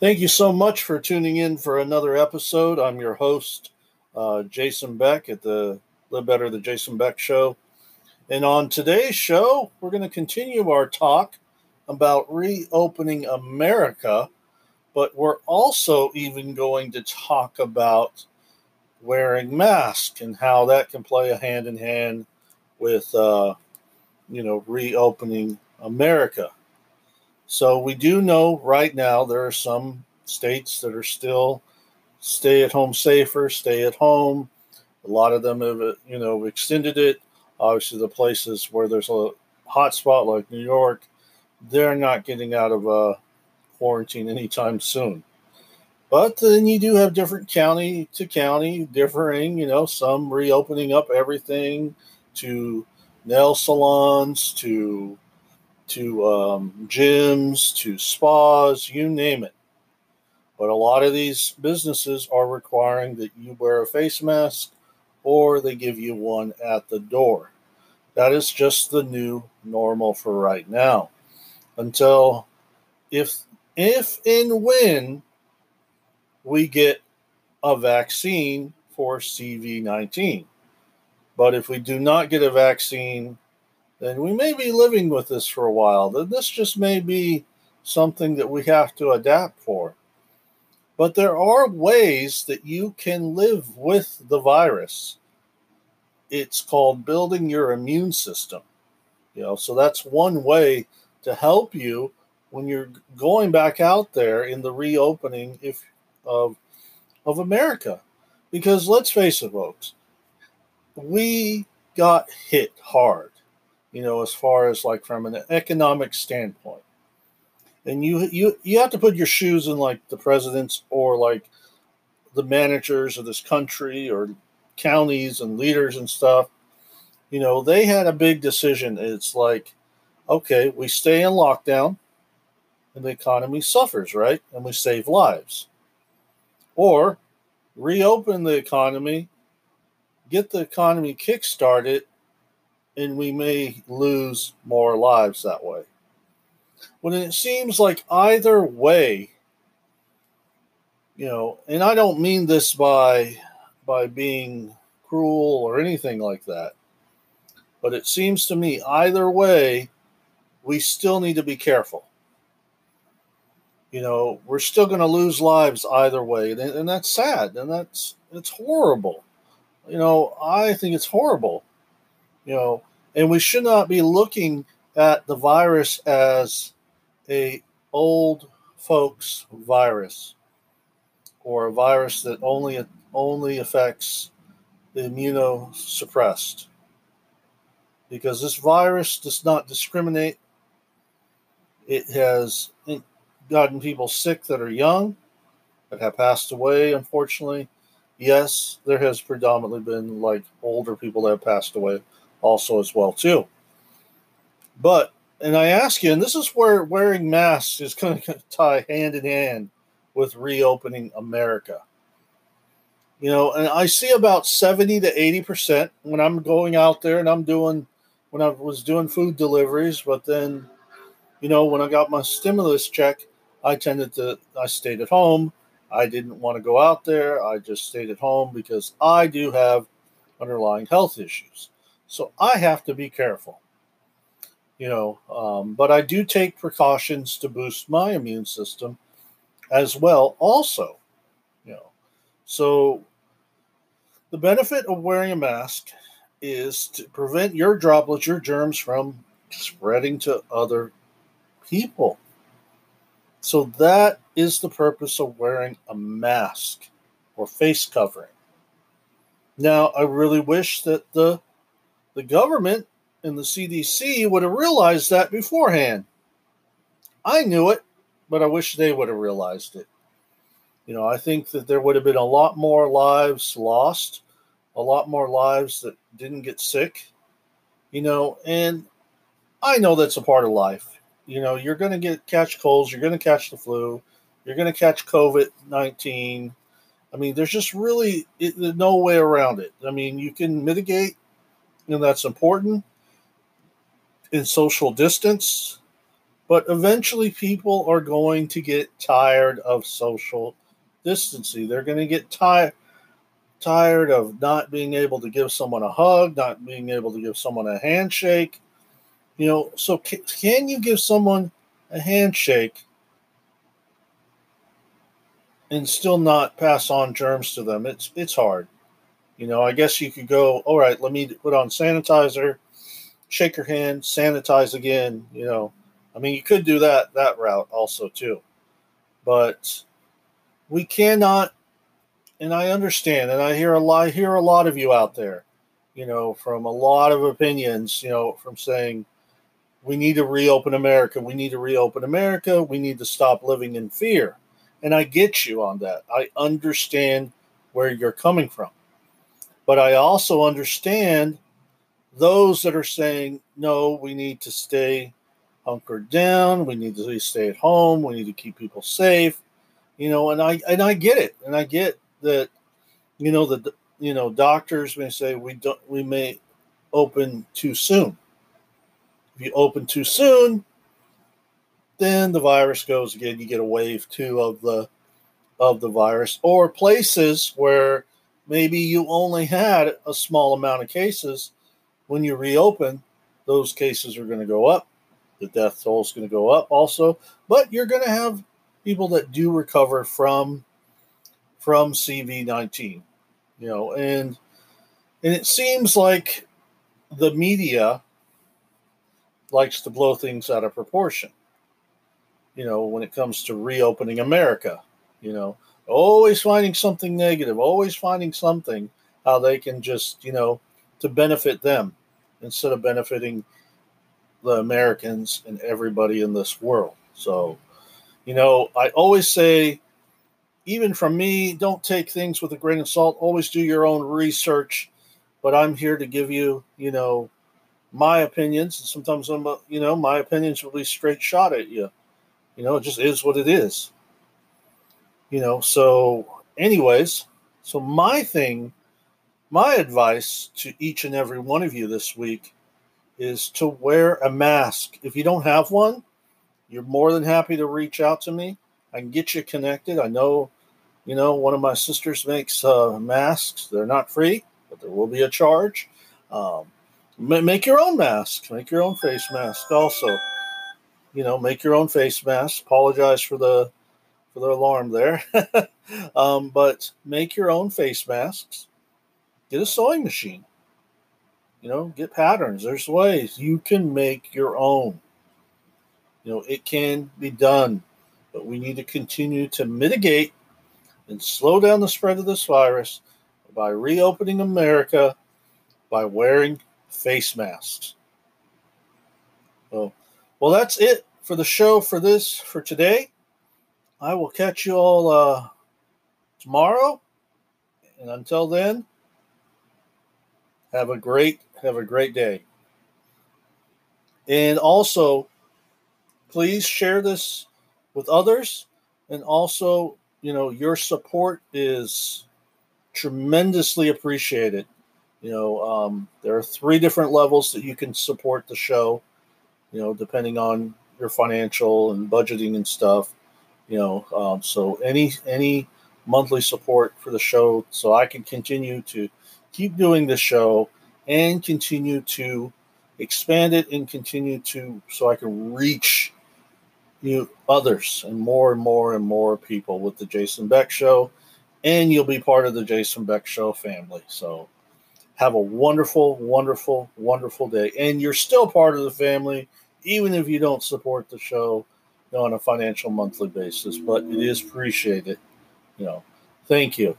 Thank you so much for tuning in for another episode. I'm your host, uh, Jason Beck at the Live Better, the Jason Beck Show. And on today's show, we're going to continue our talk about reopening America, but we're also even going to talk about wearing masks and how that can play a hand in hand with, uh, you know, reopening America. So we do know right now there are some states that are still stay at home safer, stay at home. A lot of them have, you know, extended it. Obviously, the places where there's a hot spot like New York, they're not getting out of uh, quarantine anytime soon. But then you do have different county to county differing, you know, some reopening up everything to nail salons, to to um, gyms, to spas, you name it. But a lot of these businesses are requiring that you wear a face mask or they give you one at the door. That is just the new normal for right now. Until if if and when we get a vaccine for CV19. But if we do not get a vaccine then we may be living with this for a while. Then this just may be something that we have to adapt for. But there are ways that you can live with the virus. It's called building your immune system. You know, so that's one way to help you when you're going back out there in the reopening if of of America. Because let's face it, folks, we got hit hard you know, as far as like from an economic standpoint. And you you you have to put your shoes in like the presidents or like the managers of this country or counties and leaders and stuff. You know, they had a big decision. It's like, okay, we stay in lockdown and the economy suffers, right? And we save lives. Or reopen the economy, get the economy kickstarted, and we may lose more lives that way. When it seems like either way, you know, and I don't mean this by by being cruel or anything like that, but it seems to me either way, we still need to be careful. You know, we're still going to lose lives either way, and, and that's sad, and that's it's horrible. You know, I think it's horrible. You know, and we should not be looking at the virus as a old folks virus or a virus that only only affects the immunosuppressed. Because this virus does not discriminate. It has gotten people sick that are young that have passed away unfortunately. Yes there has predominantly been like older people that have passed away also as well too. But and I ask you, and this is where wearing masks is going to tie hand in hand with reopening America. You know, and I see about 70 to 80% when I'm going out there and I'm doing, when I was doing food deliveries, but then, you know, when I got my stimulus check, I tended to, I stayed at home. I didn't want to go out there. I just stayed at home because I do have underlying health issues. So I have to be careful, you know. Um, but I do take precautions to boost my immune system as well, also, you know. So the benefit of wearing a mask is to prevent your droplets, your germs from spreading to other people. So that is the purpose of wearing a mask or face covering. Now, I really wish that the the government and the CDC would have realized that beforehand. I knew it, but I wish they would have realized it. You know, I think that there would have been a lot more lives lost, a lot more lives that didn't get sick, you know, and I know that's a part of life. You know, you're going to get catch colds, you're going to catch the flu, you're going to catch COVID 19. I mean, there's just really there's no way around it. I mean, you can mitigate and that's important in social distance, But eventually, people are going to get tired of social distancing. They're going to get tired tired of not being able to give someone a hug, not being able to give someone a handshake. You know, so can, can you give someone a handshake and still not pass on germs to them? It's it's hard. You know, I guess you could go, all right, let me put on sanitizer, shake your hand, sanitize again, you know. I mean, you could do that that route also too. But we cannot and I understand, and I hear a lot, I hear a lot of you out there, you know, from a lot of opinions, you know, from saying we need to reopen America, we need to reopen America, we need to stop living in fear, and I get you on that. I understand where you're coming from, but I also understand those that are saying no, we need to stay hunkered down, we need to stay at home, we need to keep people safe, you know, and I and I get it, and I get that you know the you know doctors may say we don't we may open too soon. If you open too soon, then the virus goes again. You get a wave two of the of the virus, or places where maybe you only had a small amount of cases. When you reopen, those cases are going to go up. The death toll is going to go up also, but you're going to have people that do recover from from CV19. You know, and and it seems like the media likes to blow things out of proportion. You know, when it comes to reopening America, you know, always finding something negative, always finding something how they can just, you know, to benefit them instead of benefiting the Americans and everybody in this world. So, you know, I always say even from me, don't take things with a grain of salt. Always do your own research. But I'm here to give you, you know, my opinions. And sometimes I'm, uh, you know, my opinions will be straight shot at you. You know, it just is what it is. You know, so, anyways, so my thing, my advice to each and every one of you this week is to wear a mask. If you don't have one, you're more than happy to reach out to me. I can get you connected. I know you know, one of my sisters makes uh, masks. They're not free, but there will be a charge. Um, make your own mask. Make your own face mask. Also, you know, make your own face mask. Apologize for the for the alarm there, um, but make your own face masks. Get a sewing machine. You know, get patterns. There's ways you can make your own. You know, it can be done, but we need to continue to mitigate and slow down the spread of this virus by reopening America by wearing face masks. So, well, that's it for the show for this for today. I will catch you all uh, tomorrow, and until then, have a great have a great day. And also, please share this with others, and also you know, your support is tremendously appreciated. You know, um, there are three different levels that you can support the show, you know, depending on your financial and budgeting and stuff. You know, um, so any any monthly support for the show, so I can continue to keep doing the show and continue to expand it and continue to so I can reach you others and more and more and more people with the Jason Beck Show, and you'll be part of the Jason Beck Show family. So have a wonderful, wonderful, wonderful day. And you're still part of the family, even if you don't support the show on a financial monthly basis, but it is appreciated. You know, thank you.